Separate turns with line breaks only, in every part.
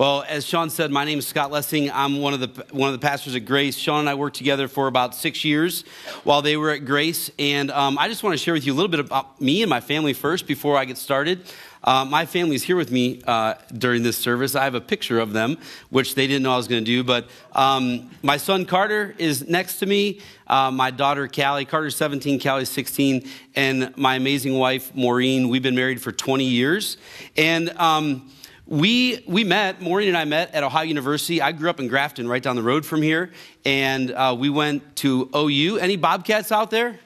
Well, as Sean said, my name is Scott Lessing. I'm one of the one of the pastors at Grace. Sean and I worked together for about six years while they were at Grace, and um, I just want to share with you a little bit about me and my family first before I get started. Uh, my family is here with me uh, during this service. I have a picture of them, which they didn't know I was going to do. But um, my son Carter is next to me. Uh, my daughter Callie, Carter's 17, Callie's 16, and my amazing wife Maureen. We've been married for 20 years, and. Um, we, we met, Maureen and I met at Ohio University. I grew up in Grafton, right down the road from here. And uh, we went to OU. Any Bobcats out there?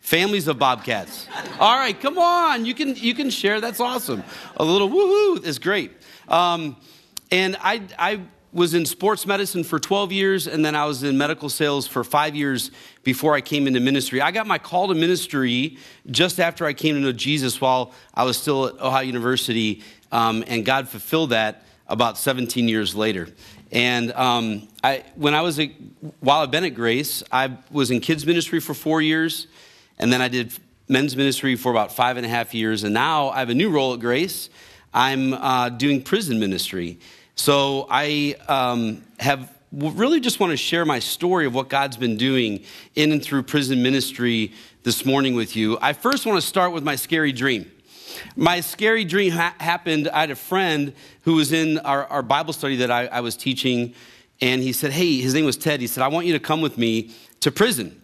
Families of Bobcats. All right, come on. You can, you can share. That's awesome. A little woohoo is great. Um, and I, I was in sports medicine for 12 years, and then I was in medical sales for five years before I came into ministry. I got my call to ministry just after I came to know Jesus while I was still at Ohio University um, and God fulfilled that about 17 years later. And um, I, when I was, a, while I've been at Grace, I was in kids ministry for four years, and then I did men's ministry for about five and a half years, and now I have a new role at Grace. I'm uh, doing prison ministry. So I um, have really just want to share my story of what God's been doing in and through prison ministry this morning with you. I first want to start with my scary dream. My scary dream ha- happened. I had a friend who was in our, our Bible study that I, I was teaching, and he said, Hey, his name was Ted. He said, I want you to come with me to prison.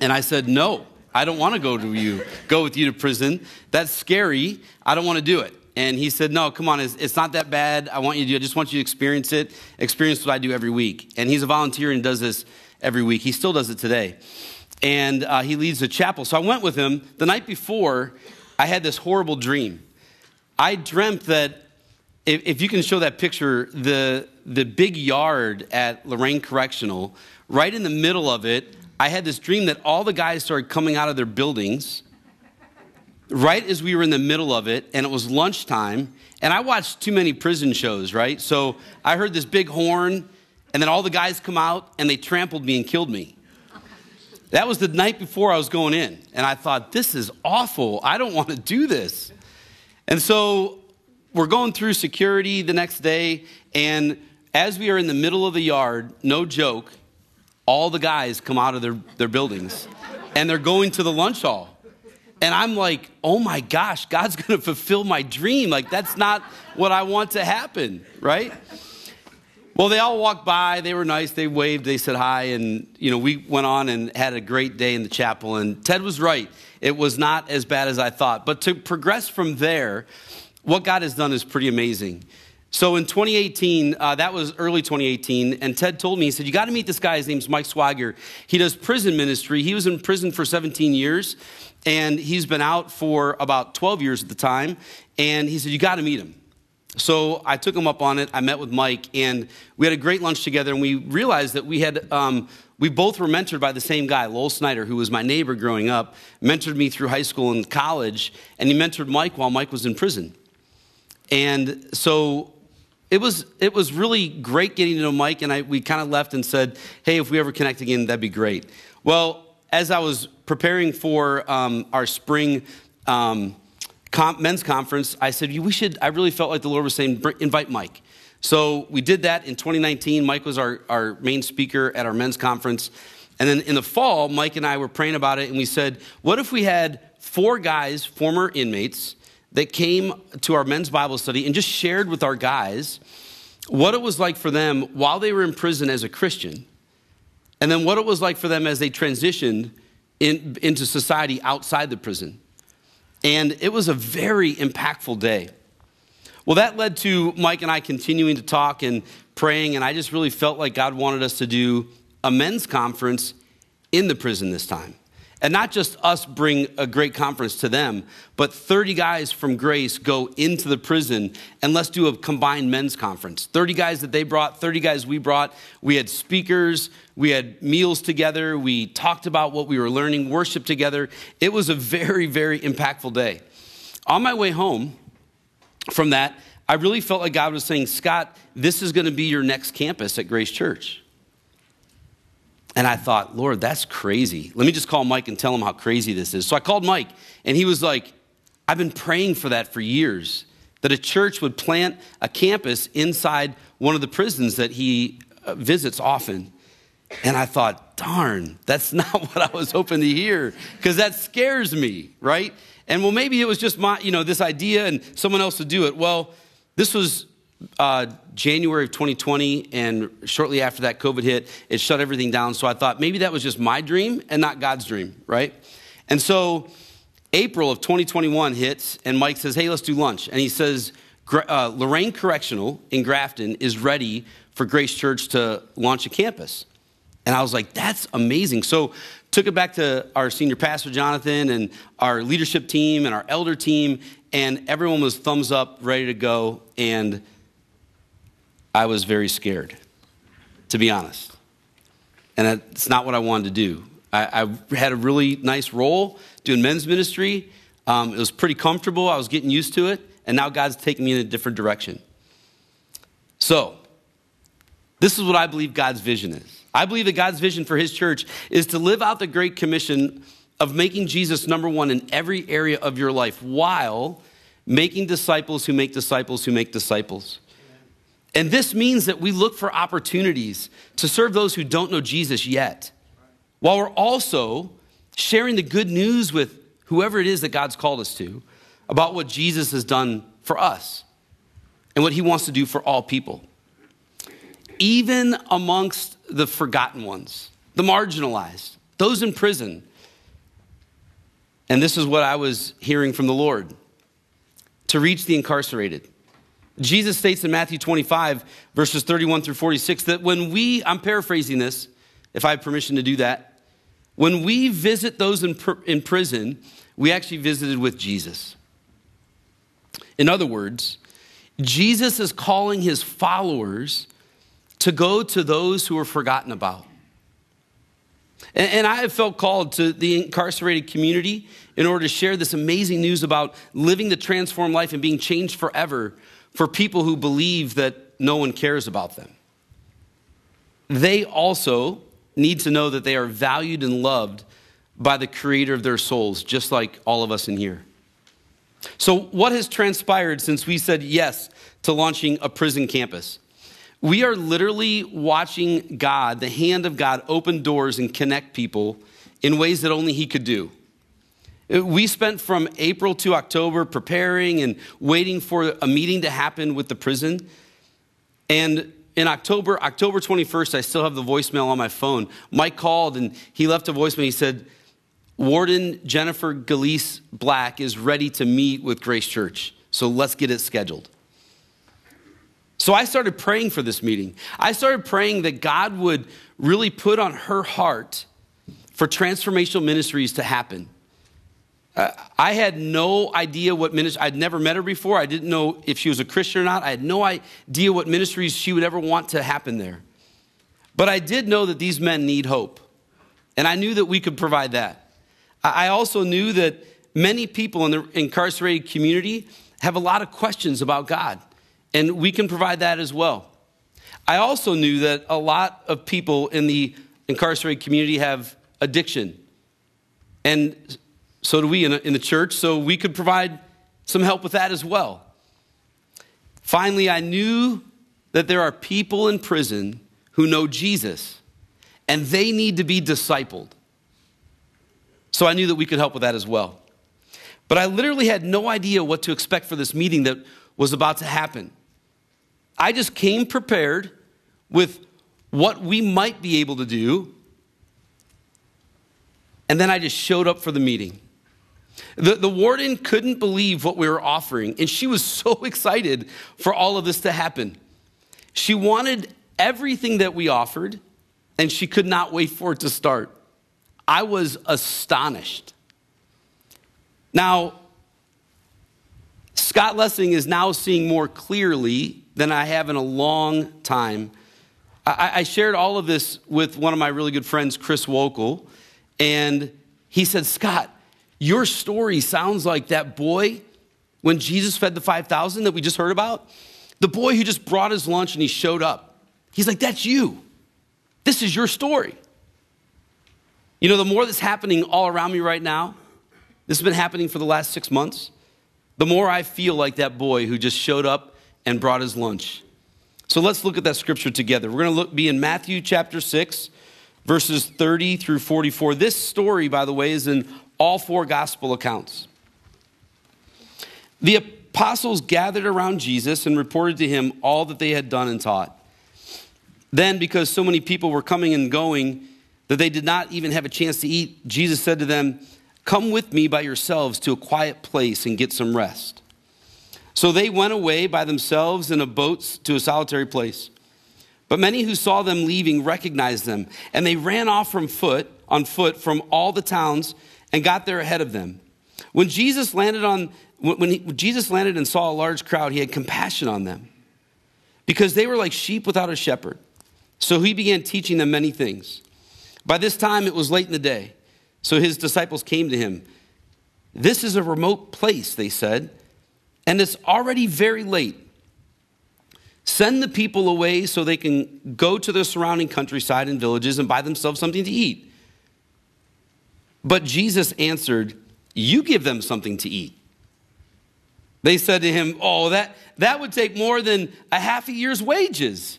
And I said, No, I don't want to go to you, go with you to prison. That's scary. I don't want to do it. And he said, No, come on, it's, it's, not that bad. I want you to. I just want you to experience it, experience what I do every week. And he's a volunteer and does this every week. He still does it today. And uh, he leads a chapel. So I went with him. The night before, I had this horrible dream. I dreamt that, if, if you can show that picture, the, the big yard at Lorain Correctional, right in the middle of it, I had this dream that all the guys started coming out of their buildings right as we were in the middle of it, and it was lunchtime. And I watched too many prison shows, right? So I heard this big horn, and then all the guys come out and they trampled me and killed me. That was the night before I was going in. And I thought, this is awful. I don't want to do this. And so we're going through security the next day. And as we are in the middle of the yard, no joke, all the guys come out of their, their buildings and they're going to the lunch hall. And I'm like, oh my gosh, God's going to fulfill my dream. Like, that's not what I want to happen, right? Well, they all walked by. They were nice. They waved. They said hi. And, you know, we went on and had a great day in the chapel. And Ted was right. It was not as bad as I thought. But to progress from there, what God has done is pretty amazing. So in 2018, uh, that was early 2018, and Ted told me, he said, You got to meet this guy. His name's Mike Swagger. He does prison ministry. He was in prison for 17 years, and he's been out for about 12 years at the time. And he said, You got to meet him. So I took him up on it. I met with Mike, and we had a great lunch together. And we realized that we had um, we both were mentored by the same guy, Lowell Snyder, who was my neighbor growing up, mentored me through high school and college, and he mentored Mike while Mike was in prison. And so it was it was really great getting to know Mike, and I, we kind of left and said, "Hey, if we ever connect again, that'd be great." Well, as I was preparing for um, our spring. Um, men's conference, I said, we should, I really felt like the Lord was saying, invite Mike. So we did that in 2019. Mike was our, our main speaker at our men's conference. And then in the fall, Mike and I were praying about it, and we said, what if we had four guys, former inmates, that came to our men's Bible study and just shared with our guys what it was like for them while they were in prison as a Christian, and then what it was like for them as they transitioned in, into society outside the prison. And it was a very impactful day. Well, that led to Mike and I continuing to talk and praying, and I just really felt like God wanted us to do a men's conference in the prison this time. And not just us bring a great conference to them, but 30 guys from Grace go into the prison and let's do a combined men's conference. 30 guys that they brought, 30 guys we brought. We had speakers, we had meals together, we talked about what we were learning, worship together. It was a very, very impactful day. On my way home from that, I really felt like God was saying, Scott, this is going to be your next campus at Grace Church. And I thought, Lord, that's crazy. Let me just call Mike and tell him how crazy this is. So I called Mike, and he was like, I've been praying for that for years. that a church would plant a campus inside one of the prisons that he uh, visits often. And I thought, darn, that's not what I was hoping to hear because that scares me, right? And well, maybe it was just my, you know, this idea and someone else would do it. Well, this was uh, January of 2020, and shortly after that, COVID hit. It shut everything down. So I thought maybe that was just my dream and not God's dream, right? And so April of 2021 hits, and Mike says, Hey, let's do lunch. And he says, uh, Lorain Correctional in Grafton is ready for Grace Church to launch a campus. And I was like, That's amazing. So took it back to our senior pastor, Jonathan, and our leadership team and our elder team, and everyone was thumbs up, ready to go. And I was very scared, to be honest. And it's not what I wanted to do. I, I had a really nice role doing men's ministry. Um, it was pretty comfortable. I was getting used to it. And now God's taking me in a different direction. So, this is what I believe God's vision is. I believe that God's vision for his church is to live out the Great Commission of making Jesus number one in every area of your life while making disciples who make disciples who make disciples. And this means that we look for opportunities to serve those who don't know Jesus yet, while we're also sharing the good news with whoever it is that God's called us to about what Jesus has done for us and what he wants to do for all people. Even amongst the forgotten ones, the marginalized, those in prison. And this is what I was hearing from the Lord to reach the incarcerated Jesus states in Matthew 25, verses 31 through 46, that when we, I'm paraphrasing this, if I have permission to do that, when we visit those in, pr- in prison, we actually visited with Jesus. In other words, Jesus is calling his followers to go to those who are forgotten about. And, and I have felt called to the incarcerated community in order to share this amazing news about living the transformed life and being changed forever for people who believe that no one cares about them. They also need to know that they are valued and loved by the creator of their souls, just like all of us in here. So, what has transpired since we said yes to launching a prison campus? We are literally watching God, the hand of God, open doors and connect people in ways that only He could do. Uh, we spent from April to October preparing and waiting for a meeting to happen with the prison. And in October, October 21st, I still have the voicemail on my phone. Mike called and he left a voicemail. He said, Warden Jennifer Gillece Black is ready to meet with Grace Church. So let's get it scheduled. So I started praying for this meeting. I started praying that God would really put on her heart for transformational ministries to happen. Uh, I had no idea what ministry, I'd never met her before. I didn't know if she was a Christian or not. I had no idea what ministries she would ever want to happen there. But I did know that these men need hope. And I knew that we could provide that. I also knew that many people in the incarcerated community have a lot of questions about God, and we can provide that as well. I also knew that a lot of people in the incarcerated community have addiction. And so do we in, in the church, so we could provide some help with that as well. Finally, I knew that there are people in prison who know Jesus and they need to be discipled. So I knew that we could help with that as well. But I literally had no idea what to expect for this meeting that was about to happen. I just came prepared with what we might be able to do, and then I just showed up for the meeting. The, the warden couldn't believe what we were offering, and she was so excited for all of this to happen. She wanted everything that we offered, and she could not wait for it to start. I was astonished. Now, Scott Lessing is now seeing more clearly than I have in a long time. I, I shared all of this with one of my really good friends, Chris Wokel, and he said, Scott, your story sounds like that boy when Jesus fed the 5,000 that we just heard about. The boy who just brought his lunch and he showed up. He's like, That's you. This is your story. You know, the more that's happening all around me right now, this has been happening for the last six months. the more I feel like that boy who just showed up and brought his lunch. So let's look at that scripture together. We're going to look, be in Matthew chapter 6, verses 30 through 44. This story, by the way, is in all four gospel accounts. The apostles gathered around Jesus and reported to him all that they had done and taught. Then, because so many people were coming and going that they did not even have a chance to eat, Jesus said to them, Come with me by yourselves to a quiet place and get some rest. So they went away by themselves in a boat to a solitary place. But many who saw them leaving recognized them, and they ran off from foot on foot from all the towns and got there ahead of them. When Jesus landed on when he, Jesus landed and saw a large crowd, he had compassion on them because they were like sheep without a shepherd. So he began teaching them many things. By this time, it was late in the day. So his disciples came to him. This is a remote place, they said, and it's already very late. Send the people away so they can go to the surrounding countryside and villages and buy themselves something to eat. But Jesus answered, You give them something to eat. They said to him, Oh, that, that would take more than a half a year's wages.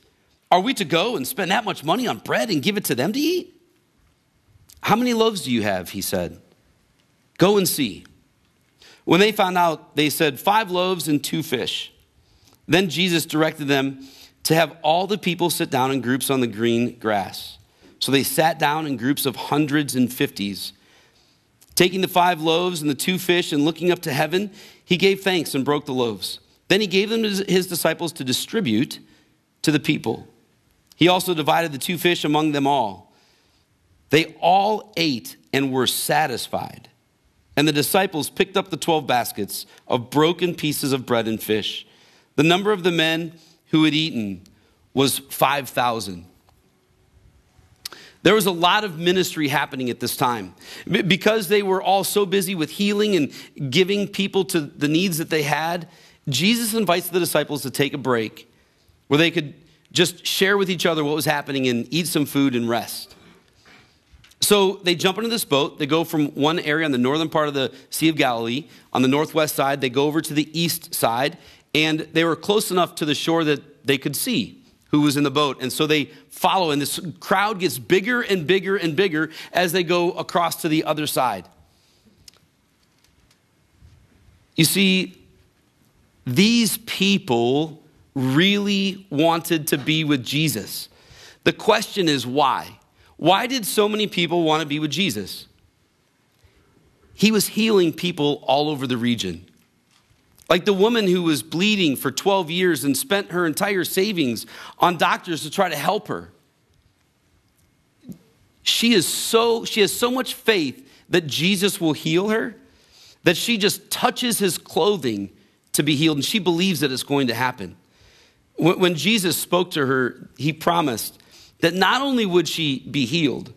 Are we to go and spend that much money on bread and give it to them to eat? How many loaves do you have? He said. Go and see. When they found out, they said, Five loaves and two fish. Then Jesus directed them to have all the people sit down in groups on the green grass. So they sat down in groups of hundreds and fifties. Taking the five loaves and the two fish and looking up to heaven, he gave thanks and broke the loaves. Then he gave them to his disciples to distribute to the people. He also divided the two fish among them all. They all ate and were satisfied. And the disciples picked up the 12 baskets of broken pieces of bread and fish. The number of the men who had eaten was 5,000. There was a lot of ministry happening at this time. Because they were all so busy with healing and giving people to the needs that they had, Jesus invites the disciples to take a break where they could just share with each other what was happening and eat some food and rest. So they jump into this boat. They go from one area on the northern part of the Sea of Galilee. On the northwest side, they go over to the east side, and they were close enough to the shore that they could see who was in the boat. And so they follow, and this crowd gets bigger and bigger and bigger as they go across to the other side. You see, these people really wanted to be with Jesus. The question is why? Why did so many people want to be with Jesus? He was healing people all over the region. Like the woman who was bleeding for 12 years and spent her entire savings on doctors to try to help her. She is so she has so much faith that Jesus will heal her that she just touches his clothing to be healed and she believes that it's going to happen. When Jesus spoke to her, he promised that not only would she be healed,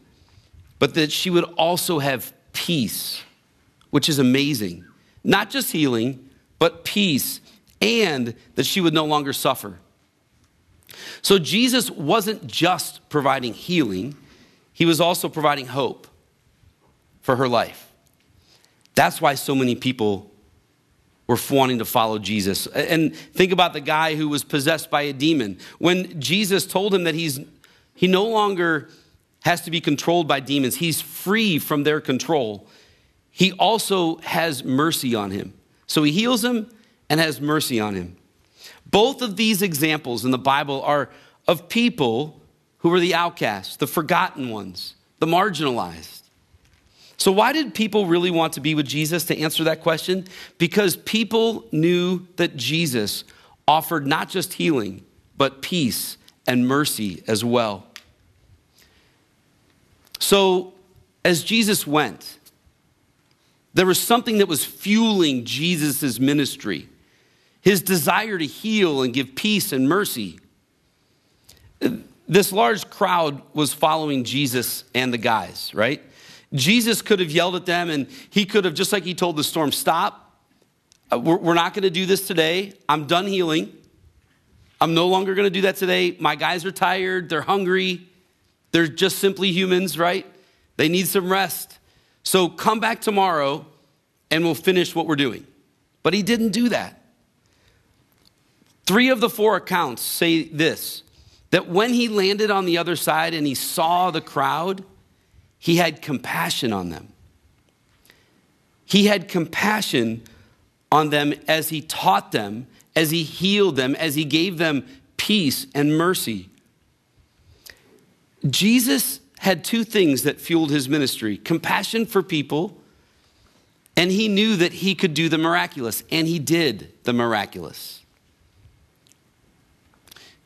but that she would also have peace, which is amazing. Not just healing, but peace, and that she would no longer suffer. So Jesus wasn't just providing healing, he was also providing hope for her life. That's why so many people were wanting to follow Jesus. And think about the guy who was possessed by a demon. When Jesus told him that he's he no longer has to be controlled by demons, he's free from their control. He also has mercy on him. So he heals him and has mercy on him. Both of these examples in the Bible are of people who were the outcasts, the forgotten ones, the marginalized. So, why did people really want to be with Jesus? To answer that question, because people knew that Jesus offered not just healing, but peace and mercy as well. So, as Jesus went, there was something that was fueling Jesus' ministry his desire to heal and give peace and mercy. This large crowd was following Jesus and the guys, right? Jesus could have yelled at them and he could have, just like he told the storm, stop. Uh, we're, we're not going to do this today. I'm done healing. I'm no longer going to do that today. My guys are tired. They're hungry. They're just simply humans, right? They need some rest. So come back tomorrow and we'll finish what we're doing. but he didn't do that. Three of the four accounts say this that when he landed on the other side and he saw the crowd, he had compassion on them. He had compassion on them as he taught them, as he healed them, as he gave them peace and mercy. Jesus had two things that fueled his ministry compassion for people, and he knew that he could do the miraculous, and he did the miraculous.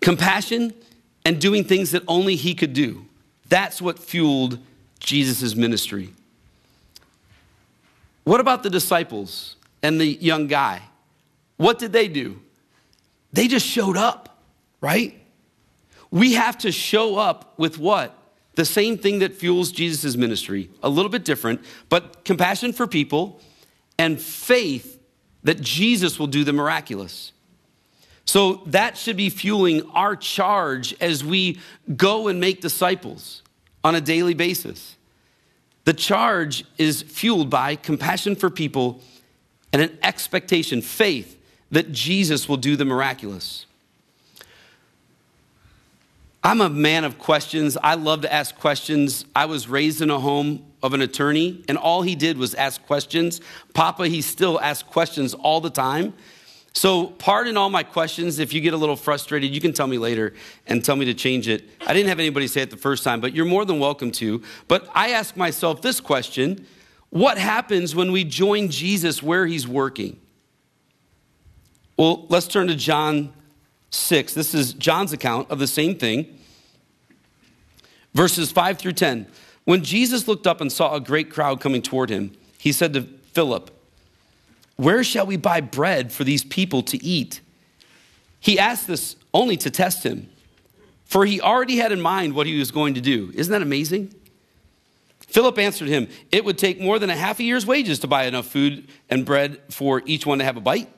Compassion and doing things that only he could do. That's what fueled Jesus' ministry. What about the disciples and the young guy? What did they do? They just showed up, right? We have to show up with what? The same thing that fuels Jesus' ministry, a little bit different, but compassion for people and faith that Jesus will do the miraculous. So that should be fueling our charge as we go and make disciples on a daily basis. The charge is fueled by compassion for people and an expectation, faith that Jesus will do the miraculous. I'm a man of questions. I love to ask questions. I was raised in a home of an attorney, and all he did was ask questions. Papa, he still asks questions all the time. So, pardon all my questions. If you get a little frustrated, you can tell me later and tell me to change it. I didn't have anybody say it the first time, but you're more than welcome to. But I ask myself this question What happens when we join Jesus where he's working? Well, let's turn to John 6. This is John's account of the same thing. Verses 5 through 10. When Jesus looked up and saw a great crowd coming toward him, he said to Philip, Where shall we buy bread for these people to eat? He asked this only to test him, for he already had in mind what he was going to do. Isn't that amazing? Philip answered him, It would take more than a half a year's wages to buy enough food and bread for each one to have a bite.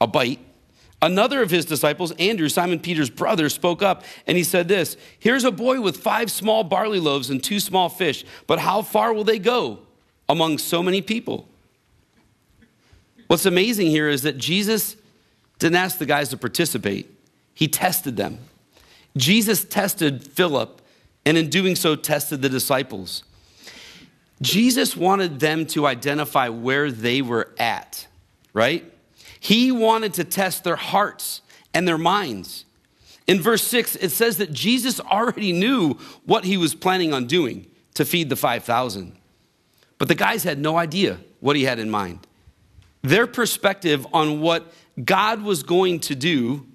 A bite. Another of his disciples, Andrew, Simon Peter's brother, spoke up and he said this Here's a boy with five small barley loaves and two small fish, but how far will they go among so many people? What's amazing here is that Jesus didn't ask the guys to participate, he tested them. Jesus tested Philip, and in doing so, tested the disciples. Jesus wanted them to identify where they were at, right? He wanted to test their hearts and their minds. In verse 6, it says that Jesus already knew what he was planning on doing to feed the 5,000. But the guys had no idea what he had in mind. Their perspective on what God was going to do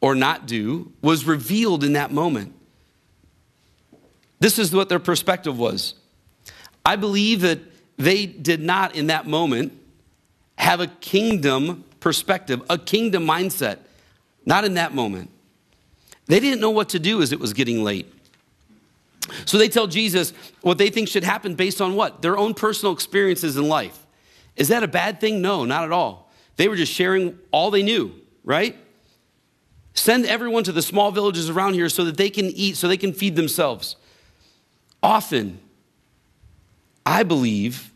or not do was revealed in that moment. This is what their perspective was. I believe that they did not, in that moment, have a kingdom perspective, a kingdom mindset. Not in that moment. They didn't know what to do as it was getting late. So they tell Jesus what they think should happen based on what? Their own personal experiences in life. Is that a bad thing? No, not at all. They were just sharing all they knew, right? Send everyone to the small villages around here so that they can eat, so they can feed themselves. Often, I believe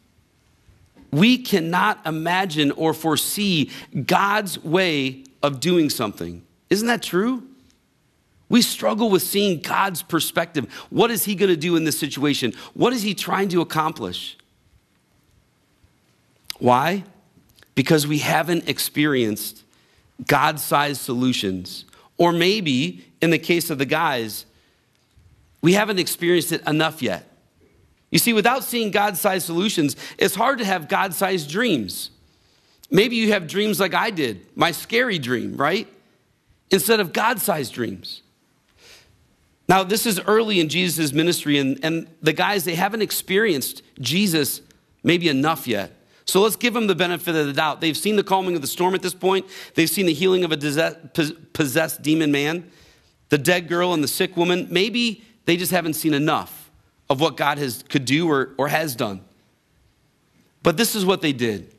we cannot imagine or foresee God's way of doing something. Isn't that true? We struggle with seeing God's perspective. What is He going to do in this situation? What is He trying to accomplish? Why? Because we haven't experienced God sized solutions. Or maybe, in the case of the guys, we haven't experienced it enough yet. You see, without seeing God sized solutions, it's hard to have God sized dreams. Maybe you have dreams like I did, my scary dream, right? Instead of God sized dreams. Now, this is early in Jesus' ministry, and, and the guys, they haven't experienced Jesus maybe enough yet. So let's give them the benefit of the doubt. They've seen the calming of the storm at this point, they've seen the healing of a possessed demon man, the dead girl, and the sick woman. Maybe they just haven't seen enough of what God has, could do or, or has done. But this is what they did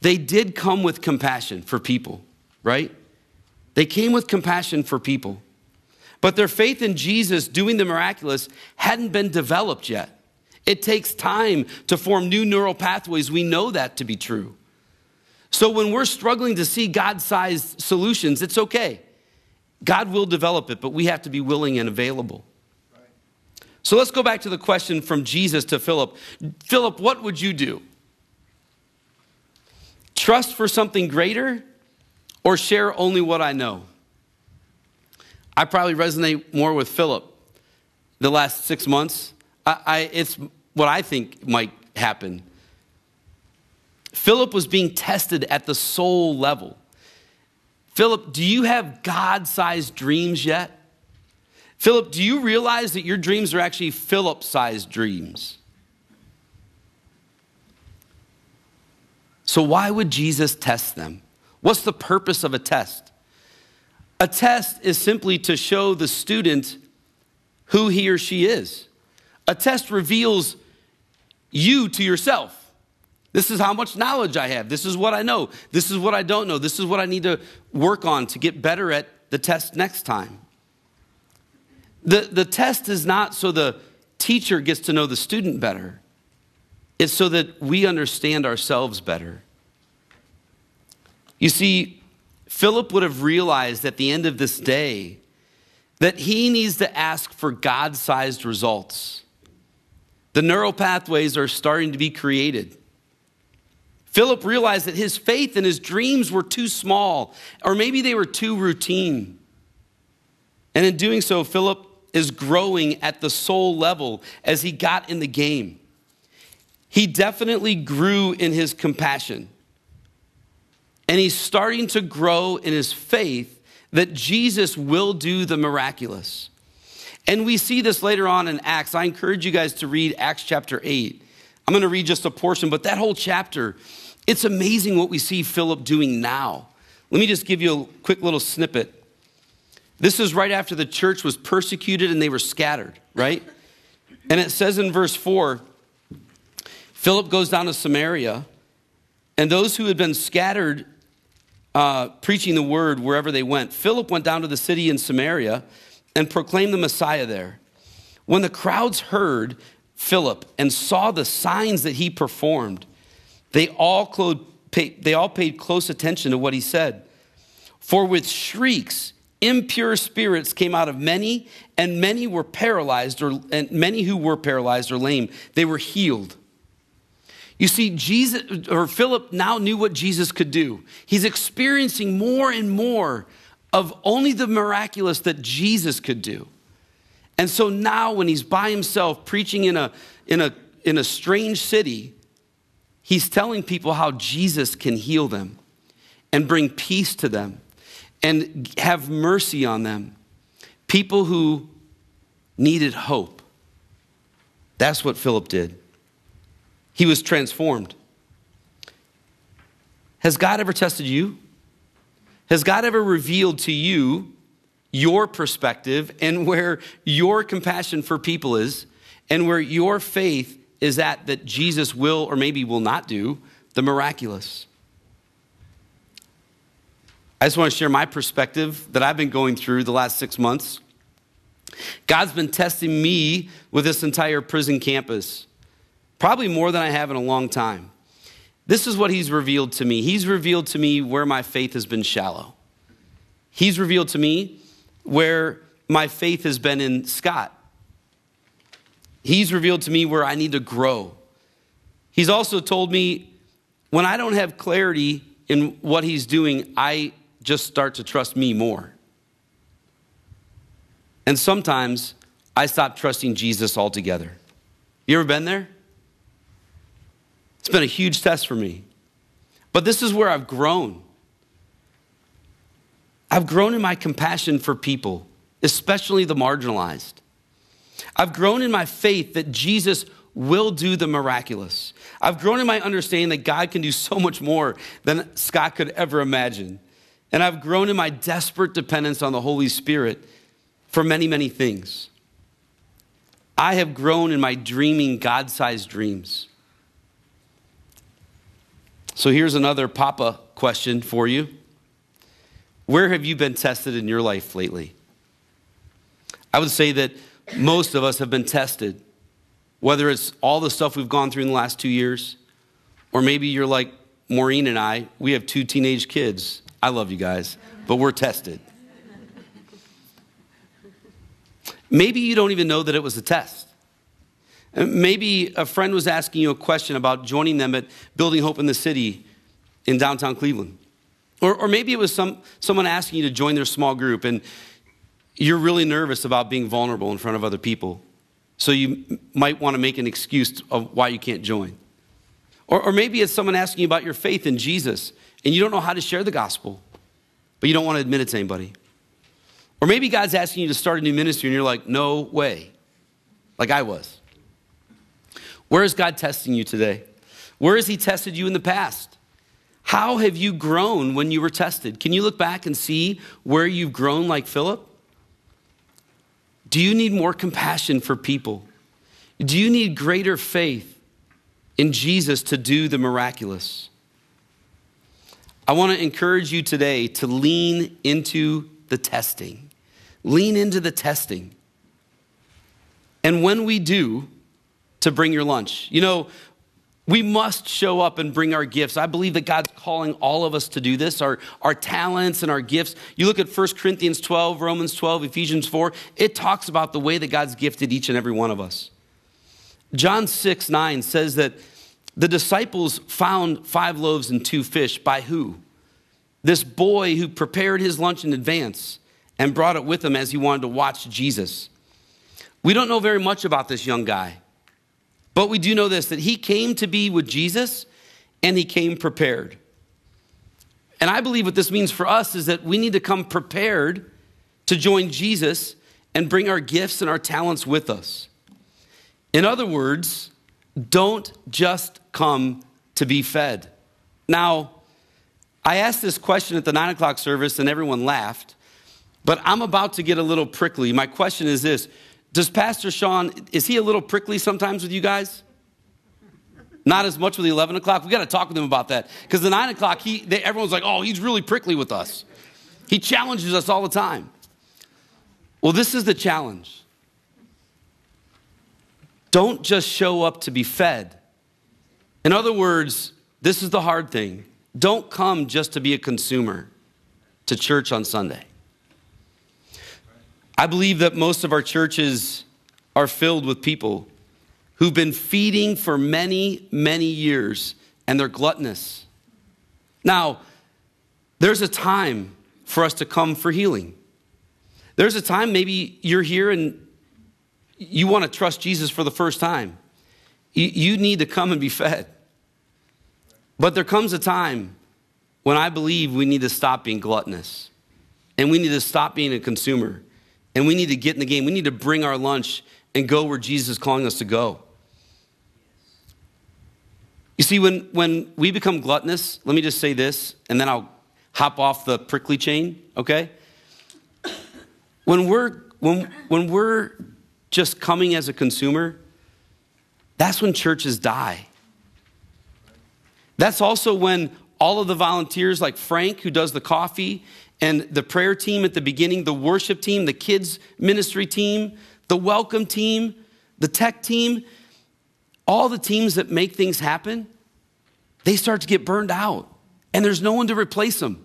they did come with compassion for people, right? They came with compassion for people. But their faith in Jesus doing the miraculous hadn't been developed yet. It takes time to form new neural pathways. We know that to be true. So when we're struggling to see God sized solutions, it's okay. God will develop it, but we have to be willing and available. So let's go back to the question from Jesus to Philip Philip, what would you do? Trust for something greater or share only what I know? I probably resonate more with Philip the last six months. I, I, it's what I think might happen. Philip was being tested at the soul level. Philip, do you have God sized dreams yet? Philip, do you realize that your dreams are actually Philip sized dreams? So, why would Jesus test them? What's the purpose of a test? A test is simply to show the student who he or she is. A test reveals you to yourself. This is how much knowledge I have. This is what I know. This is what I don't know. This is what I need to work on to get better at the test next time. The, the test is not so the teacher gets to know the student better, it's so that we understand ourselves better. You see, Philip would have realized at the end of this day that he needs to ask for God sized results. The neural pathways are starting to be created. Philip realized that his faith and his dreams were too small, or maybe they were too routine. And in doing so, Philip is growing at the soul level as he got in the game. He definitely grew in his compassion. And he's starting to grow in his faith that Jesus will do the miraculous. And we see this later on in Acts. I encourage you guys to read Acts chapter 8. I'm going to read just a portion, but that whole chapter, it's amazing what we see Philip doing now. Let me just give you a quick little snippet. This is right after the church was persecuted and they were scattered, right? And it says in verse 4 Philip goes down to Samaria, and those who had been scattered uh, preaching the word wherever they went, Philip went down to the city in Samaria and proclaimed the Messiah there. When the crowds heard Philip and saw the signs that he performed, they all, they all paid close attention to what he said. For with shrieks, impure spirits came out of many, and many were paralyzed, or, and many who were paralyzed or lame, they were healed. You see, Jesus or Philip now knew what Jesus could do. He's experiencing more and more of only the miraculous that Jesus could do. And so now, when he's by himself preaching in a, in a, in a strange city, he's telling people how Jesus can heal them and bring peace to them and have mercy on them. People who needed hope. That's what Philip did. He was transformed. Has God ever tested you? Has God ever revealed to you your perspective and where your compassion for people is and where your faith is at that Jesus will or maybe will not do the miraculous? I just want to share my perspective that I've been going through the last six months. God's been testing me with this entire prison campus, probably more than I have in a long time. This is what He's revealed to me. He's revealed to me where my faith has been shallow. He's revealed to me where my faith has been in Scott. He's revealed to me where I need to grow. He's also told me when I don't have clarity in what He's doing, I just start to trust me more. And sometimes I stop trusting Jesus altogether. You ever been there? It's been a huge test for me. But this is where I've grown. I've grown in my compassion for people, especially the marginalized. I've grown in my faith that Jesus will do the miraculous. I've grown in my understanding that God can do so much more than Scott could ever imagine. And I've grown in my desperate dependence on the Holy Spirit for many, many things. I have grown in my dreaming God sized dreams. So here's another Papa question for you Where have you been tested in your life lately? I would say that most of us have been tested, whether it's all the stuff we've gone through in the last two years, or maybe you're like Maureen and I, we have two teenage kids. I love you guys, but we're tested. Maybe you don't even know that it was a test. Maybe a friend was asking you a question about joining them at Building Hope in the City in downtown Cleveland. Or, or maybe it was some, someone asking you to join their small group and you're really nervous about being vulnerable in front of other people. So you might want to make an excuse of why you can't join. Or, or maybe it's someone asking you about your faith in Jesus and you don't know how to share the gospel, but you don't want to admit it to anybody. Or maybe God's asking you to start a new ministry and you're like, no way, like I was. Where is God testing you today? Where has He tested you in the past? How have you grown when you were tested? Can you look back and see where you've grown like Philip? Do you need more compassion for people? Do you need greater faith in Jesus to do the miraculous? I want to encourage you today to lean into the testing. Lean into the testing. And when we do, to bring your lunch. You know, we must show up and bring our gifts. I believe that God's calling all of us to do this, our, our talents and our gifts. You look at 1 Corinthians 12, Romans 12, Ephesians 4, it talks about the way that God's gifted each and every one of us. John 6, 9 says that the disciples found five loaves and two fish by who? This boy who prepared his lunch in advance and brought it with him as he wanted to watch Jesus. We don't know very much about this young guy. But we do know this that he came to be with Jesus and he came prepared. And I believe what this means for us is that we need to come prepared to join Jesus and bring our gifts and our talents with us. In other words, don't just come to be fed. Now, I asked this question at the nine o'clock service and everyone laughed, but I'm about to get a little prickly. My question is this does Pastor Sean, is he a little prickly sometimes with you guys? Not as much with the 11 o'clock. We got to talk with him about that. Because the 9 o'clock, he, they, everyone's like, oh, he's really prickly with us. He challenges us all the time. Well, this is the challenge. Don't just show up to be fed. In other words, this is the hard thing. Don't come just to be a consumer to church on Sunday. I believe that most of our churches are filled with people who've been feeding for many, many years and they're gluttonous. Now, there's a time for us to come for healing. There's a time maybe you're here and you want to trust Jesus for the first time. You need to come and be fed. But there comes a time when I believe we need to stop being gluttonous and we need to stop being a consumer and we need to get in the game. We need to bring our lunch and go where Jesus is calling us to go. You see, when, when we become gluttonous, let me just say this, and then I'll hop off the prickly chain, okay? When we're, when, when we're just coming as a consumer, that's when churches die. That's also when all of the volunteers, like Frank, who does the coffee, and the prayer team at the beginning, the worship team, the kids' ministry team, the welcome team, the tech team, all the teams that make things happen, they start to get burned out, and there's no one to replace them.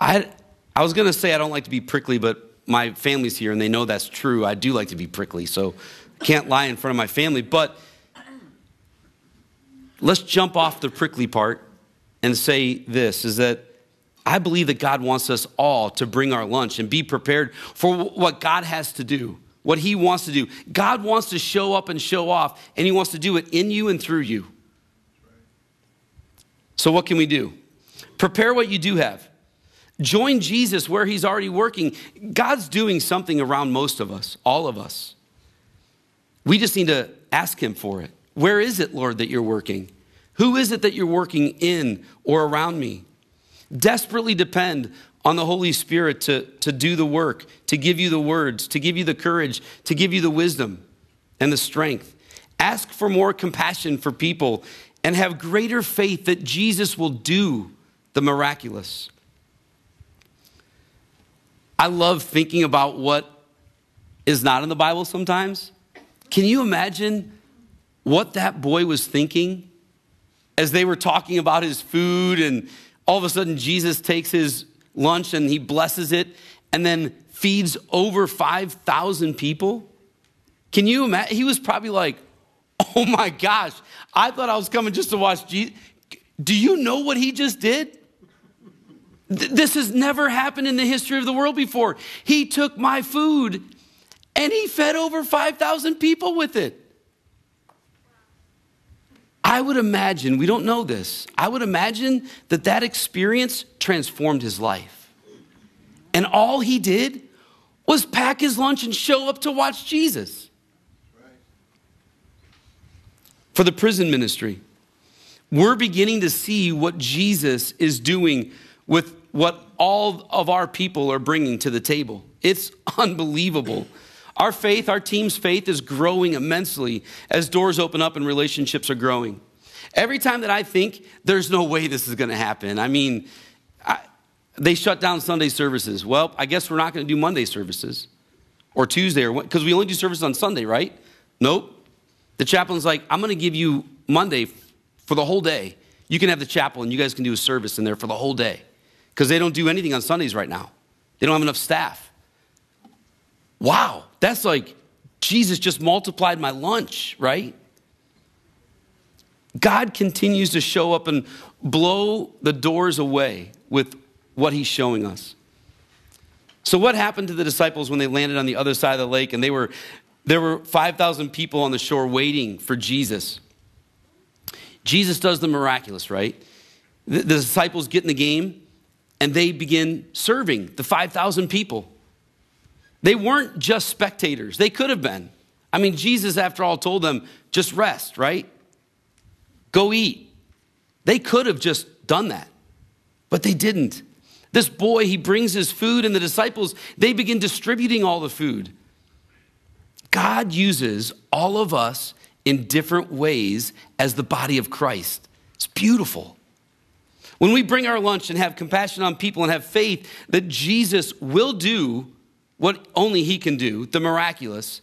I, I was going to say I don't like to be prickly, but my family's here and they know that's true. I do like to be prickly, so can't lie in front of my family. But let's jump off the prickly part and say this is that I believe that God wants us all to bring our lunch and be prepared for what God has to do, what He wants to do. God wants to show up and show off, and He wants to do it in you and through you. So, what can we do? Prepare what you do have. Join Jesus where He's already working. God's doing something around most of us, all of us. We just need to ask Him for it. Where is it, Lord, that you're working? Who is it that you're working in or around me? Desperately depend on the Holy Spirit to, to do the work, to give you the words, to give you the courage, to give you the wisdom and the strength. Ask for more compassion for people and have greater faith that Jesus will do the miraculous. I love thinking about what is not in the Bible sometimes. Can you imagine what that boy was thinking as they were talking about his food, and all of a sudden Jesus takes his lunch and he blesses it and then feeds over 5,000 people. Can you imagine? He was probably like, oh my gosh, I thought I was coming just to watch Jesus. Do you know what he just did? This has never happened in the history of the world before. He took my food and he fed over 5,000 people with it. I would imagine, we don't know this, I would imagine that that experience transformed his life. And all he did was pack his lunch and show up to watch Jesus. For the prison ministry, we're beginning to see what Jesus is doing with what all of our people are bringing to the table. It's unbelievable. Our faith, our team's faith is growing immensely as doors open up and relationships are growing. Every time that I think there's no way this is going to happen, I mean, I, they shut down Sunday services. Well, I guess we're not going to do Monday services or Tuesday or because we only do services on Sunday, right? Nope. The chaplain's like, I'm going to give you Monday for the whole day. You can have the chapel and you guys can do a service in there for the whole day because they don't do anything on Sundays right now. They don't have enough staff. Wow, that's like Jesus just multiplied my lunch, right? God continues to show up and blow the doors away with what he's showing us. So, what happened to the disciples when they landed on the other side of the lake and they were, there were 5,000 people on the shore waiting for Jesus? Jesus does the miraculous, right? The, the disciples get in the game and they begin serving the 5,000 people. They weren't just spectators, they could have been. I mean, Jesus, after all, told them, just rest, right? Go eat. They could have just done that, but they didn't. This boy, he brings his food, and the disciples, they begin distributing all the food. God uses all of us in different ways as the body of Christ. It's beautiful. When we bring our lunch and have compassion on people and have faith that Jesus will do what only He can do, the miraculous,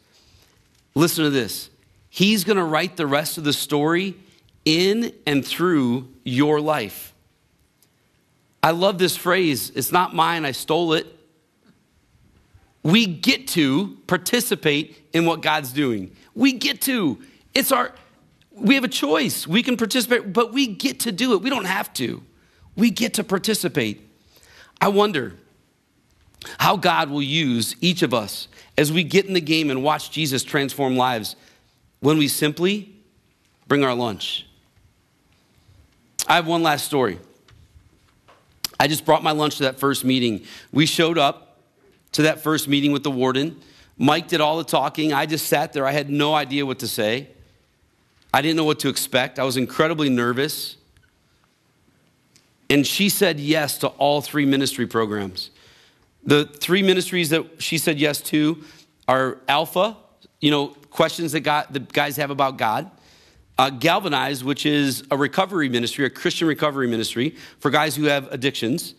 listen to this. He's going to write the rest of the story in and through your life. I love this phrase. It's not mine, I stole it. We get to participate in what God's doing. We get to. It's our, we have a choice. We can participate, but we get to do it. We don't have to. We get to participate. I wonder how God will use each of us as we get in the game and watch Jesus transform lives when we simply bring our lunch. I have one last story. I just brought my lunch to that first meeting. We showed up to that first meeting with the warden. Mike did all the talking. I just sat there. I had no idea what to say. I didn't know what to expect. I was incredibly nervous. And she said yes to all three ministry programs. The three ministries that she said yes to are Alpha, you know, questions that God, the guys have about God. Uh, Galvanize, which is a recovery ministry, a Christian recovery ministry for guys who have addictions.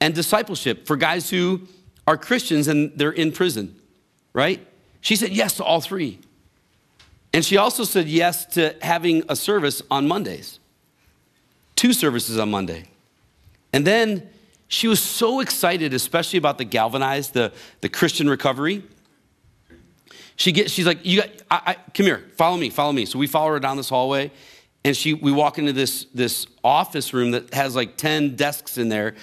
And discipleship for guys who are Christians and they're in prison, right? She said yes to all three. And she also said yes to having a service on Mondays, two services on Monday. And then she was so excited, especially about the galvanized, the, the Christian recovery. She gets, she's like, you got, I, I, come here, follow me, follow me. So we follow her down this hallway, and she, we walk into this, this office room that has like 10 desks in there.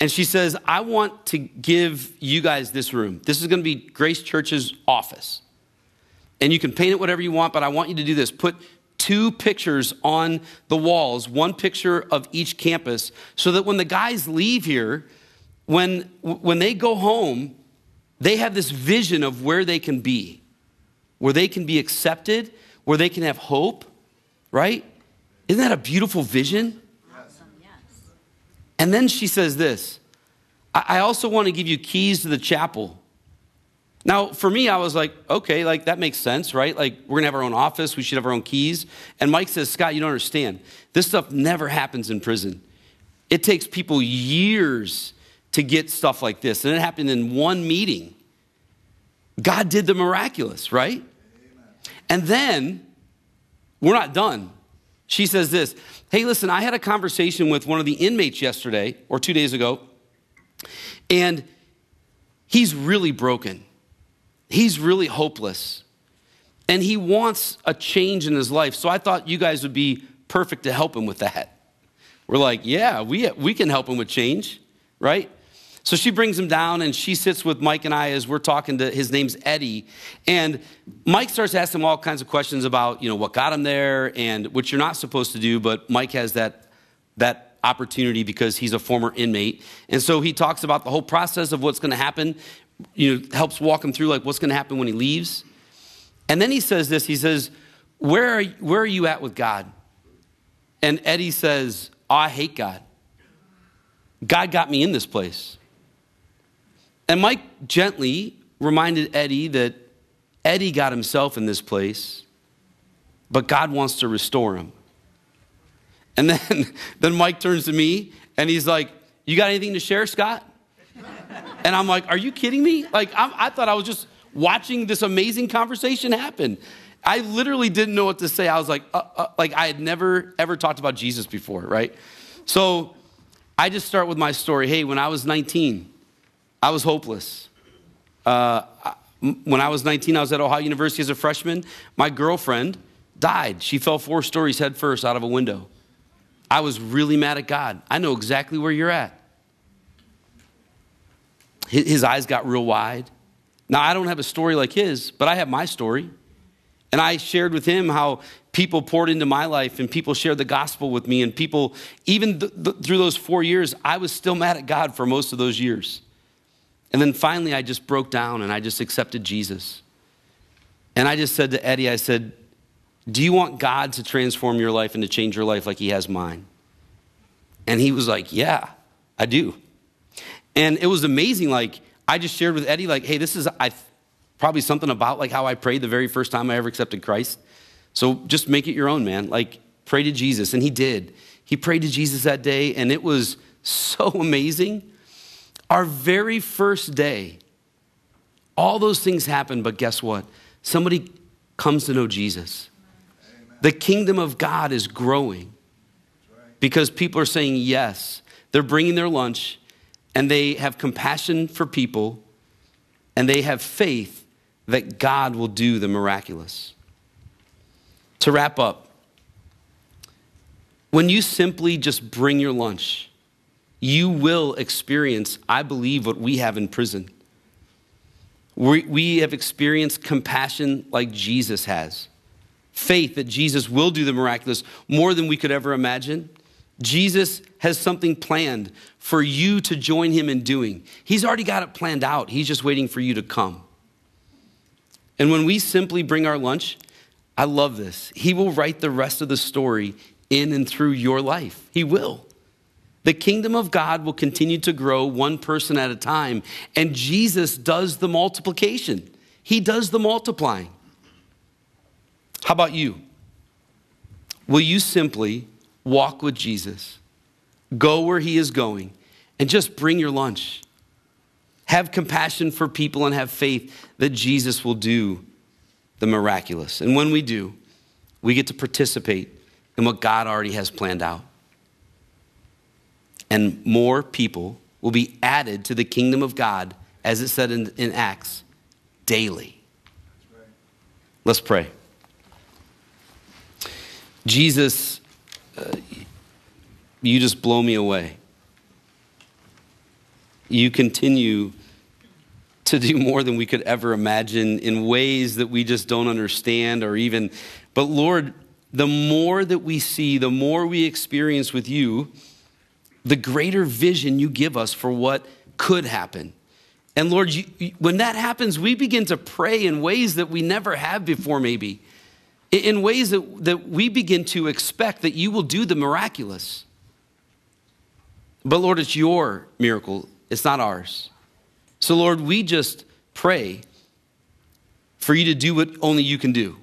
And she says, I want to give you guys this room. This is going to be Grace Church's office and you can paint it whatever you want, but I want you to do this. Put two pictures on the walls, one picture of each campus, so that when the guys leave here, when, when they go home, they have this vision of where they can be, where they can be accepted, where they can have hope, right? Isn't that a beautiful vision? Yes. And then she says this I also want to give you keys to the chapel now, for me, I was like, okay, like that makes sense, right? Like we're gonna have our own office, we should have our own keys. And Mike says, Scott, you don't understand. This stuff never happens in prison. It takes people years to get stuff like this. And it happened in one meeting. God did the miraculous, right? Amen. And then we're not done. She says this Hey, listen, I had a conversation with one of the inmates yesterday or two days ago, and he's really broken. He's really hopeless. And he wants a change in his life. So I thought you guys would be perfect to help him with that. We're like, yeah, we, we can help him with change, right? So she brings him down and she sits with Mike and I as we're talking to his name's Eddie. And Mike starts asking him all kinds of questions about, you know, what got him there and which you're not supposed to do, but Mike has that that opportunity because he's a former inmate. And so he talks about the whole process of what's going to happen, you know, helps walk him through like what's going to happen when he leaves. And then he says this, he says, "Where are where are you at with God?" And Eddie says, oh, "I hate God. God got me in this place." And Mike gently reminded Eddie that Eddie got himself in this place, but God wants to restore him. And then, then Mike turns to me and he's like, You got anything to share, Scott? And I'm like, Are you kidding me? Like, I'm, i thought I was just watching this amazing conversation happen. I literally didn't know what to say. I was like, uh, uh, like I had never ever talked about Jesus before, right? So I just start with my story. Hey, when I was 19, I was hopeless. Uh, when I was 19, I was at Ohio University as a freshman. My girlfriend died. She fell four stories head first out of a window. I was really mad at God. I know exactly where you're at. His eyes got real wide. Now, I don't have a story like his, but I have my story. And I shared with him how people poured into my life and people shared the gospel with me. And people, even th- th- through those four years, I was still mad at God for most of those years. And then finally, I just broke down and I just accepted Jesus. And I just said to Eddie, I said, Do you want God to transform your life and to change your life like He has mine? And he was like, Yeah, I do. And it was amazing. Like, I just shared with Eddie, like, hey, this is I, probably something about like how I prayed the very first time I ever accepted Christ. So just make it your own, man. Like, pray to Jesus. And he did. He prayed to Jesus that day, and it was so amazing. Our very first day, all those things happened, but guess what? Somebody comes to know Jesus. Amen. The kingdom of God is growing because people are saying yes. They're bringing their lunch and they have compassion for people and they have faith that God will do the miraculous. To wrap up, when you simply just bring your lunch, you will experience, I believe, what we have in prison. We, we have experienced compassion like Jesus has, faith that Jesus will do the miraculous more than we could ever imagine. Jesus has something planned for you to join him in doing. He's already got it planned out, he's just waiting for you to come. And when we simply bring our lunch, I love this. He will write the rest of the story in and through your life. He will. The kingdom of God will continue to grow one person at a time, and Jesus does the multiplication. He does the multiplying. How about you? Will you simply walk with Jesus, go where he is going, and just bring your lunch? Have compassion for people and have faith that Jesus will do the miraculous. And when we do, we get to participate in what God already has planned out and more people will be added to the kingdom of God, as it said in, in Acts, daily. Right. Let's pray. Jesus, you just blow me away. You continue to do more than we could ever imagine in ways that we just don't understand or even. But Lord, the more that we see, the more we experience with you, the greater vision you give us for what could happen. And Lord, you, when that happens, we begin to pray in ways that we never have before, maybe, in ways that, that we begin to expect that you will do the miraculous. But Lord, it's your miracle, it's not ours. So, Lord, we just pray for you to do what only you can do.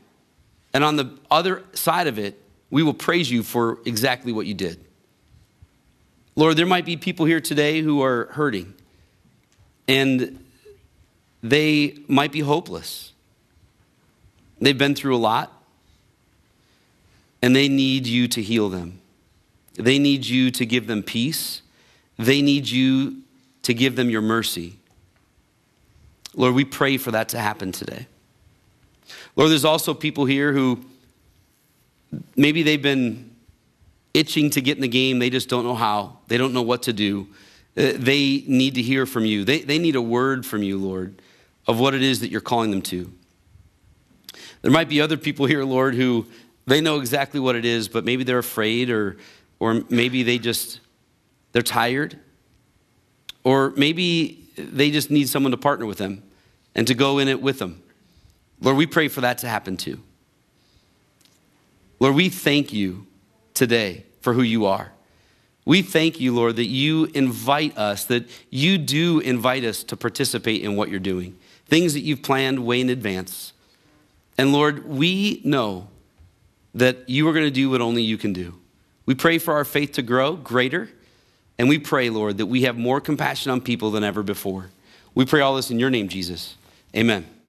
And on the other side of it, we will praise you for exactly what you did. Lord, there might be people here today who are hurting and they might be hopeless. They've been through a lot. And they need you to heal them. They need you to give them peace. They need you to give them your mercy. Lord, we pray for that to happen today. Lord, there's also people here who maybe they've been itching to get in the game, they just don't know how, they don't know what to do. Uh, they need to hear from you. They, they need a word from you, Lord, of what it is that you're calling them to. There might be other people here, Lord, who they know exactly what it is, but maybe they're afraid or, or maybe they just, they're tired. Or maybe they just need someone to partner with them and to go in it with them. Lord, we pray for that to happen too. Lord, we thank you today for who you are. We thank you, Lord, that you invite us, that you do invite us to participate in what you're doing, things that you've planned way in advance. And Lord, we know that you are going to do what only you can do. We pray for our faith to grow greater, and we pray, Lord, that we have more compassion on people than ever before. We pray all this in your name, Jesus. Amen.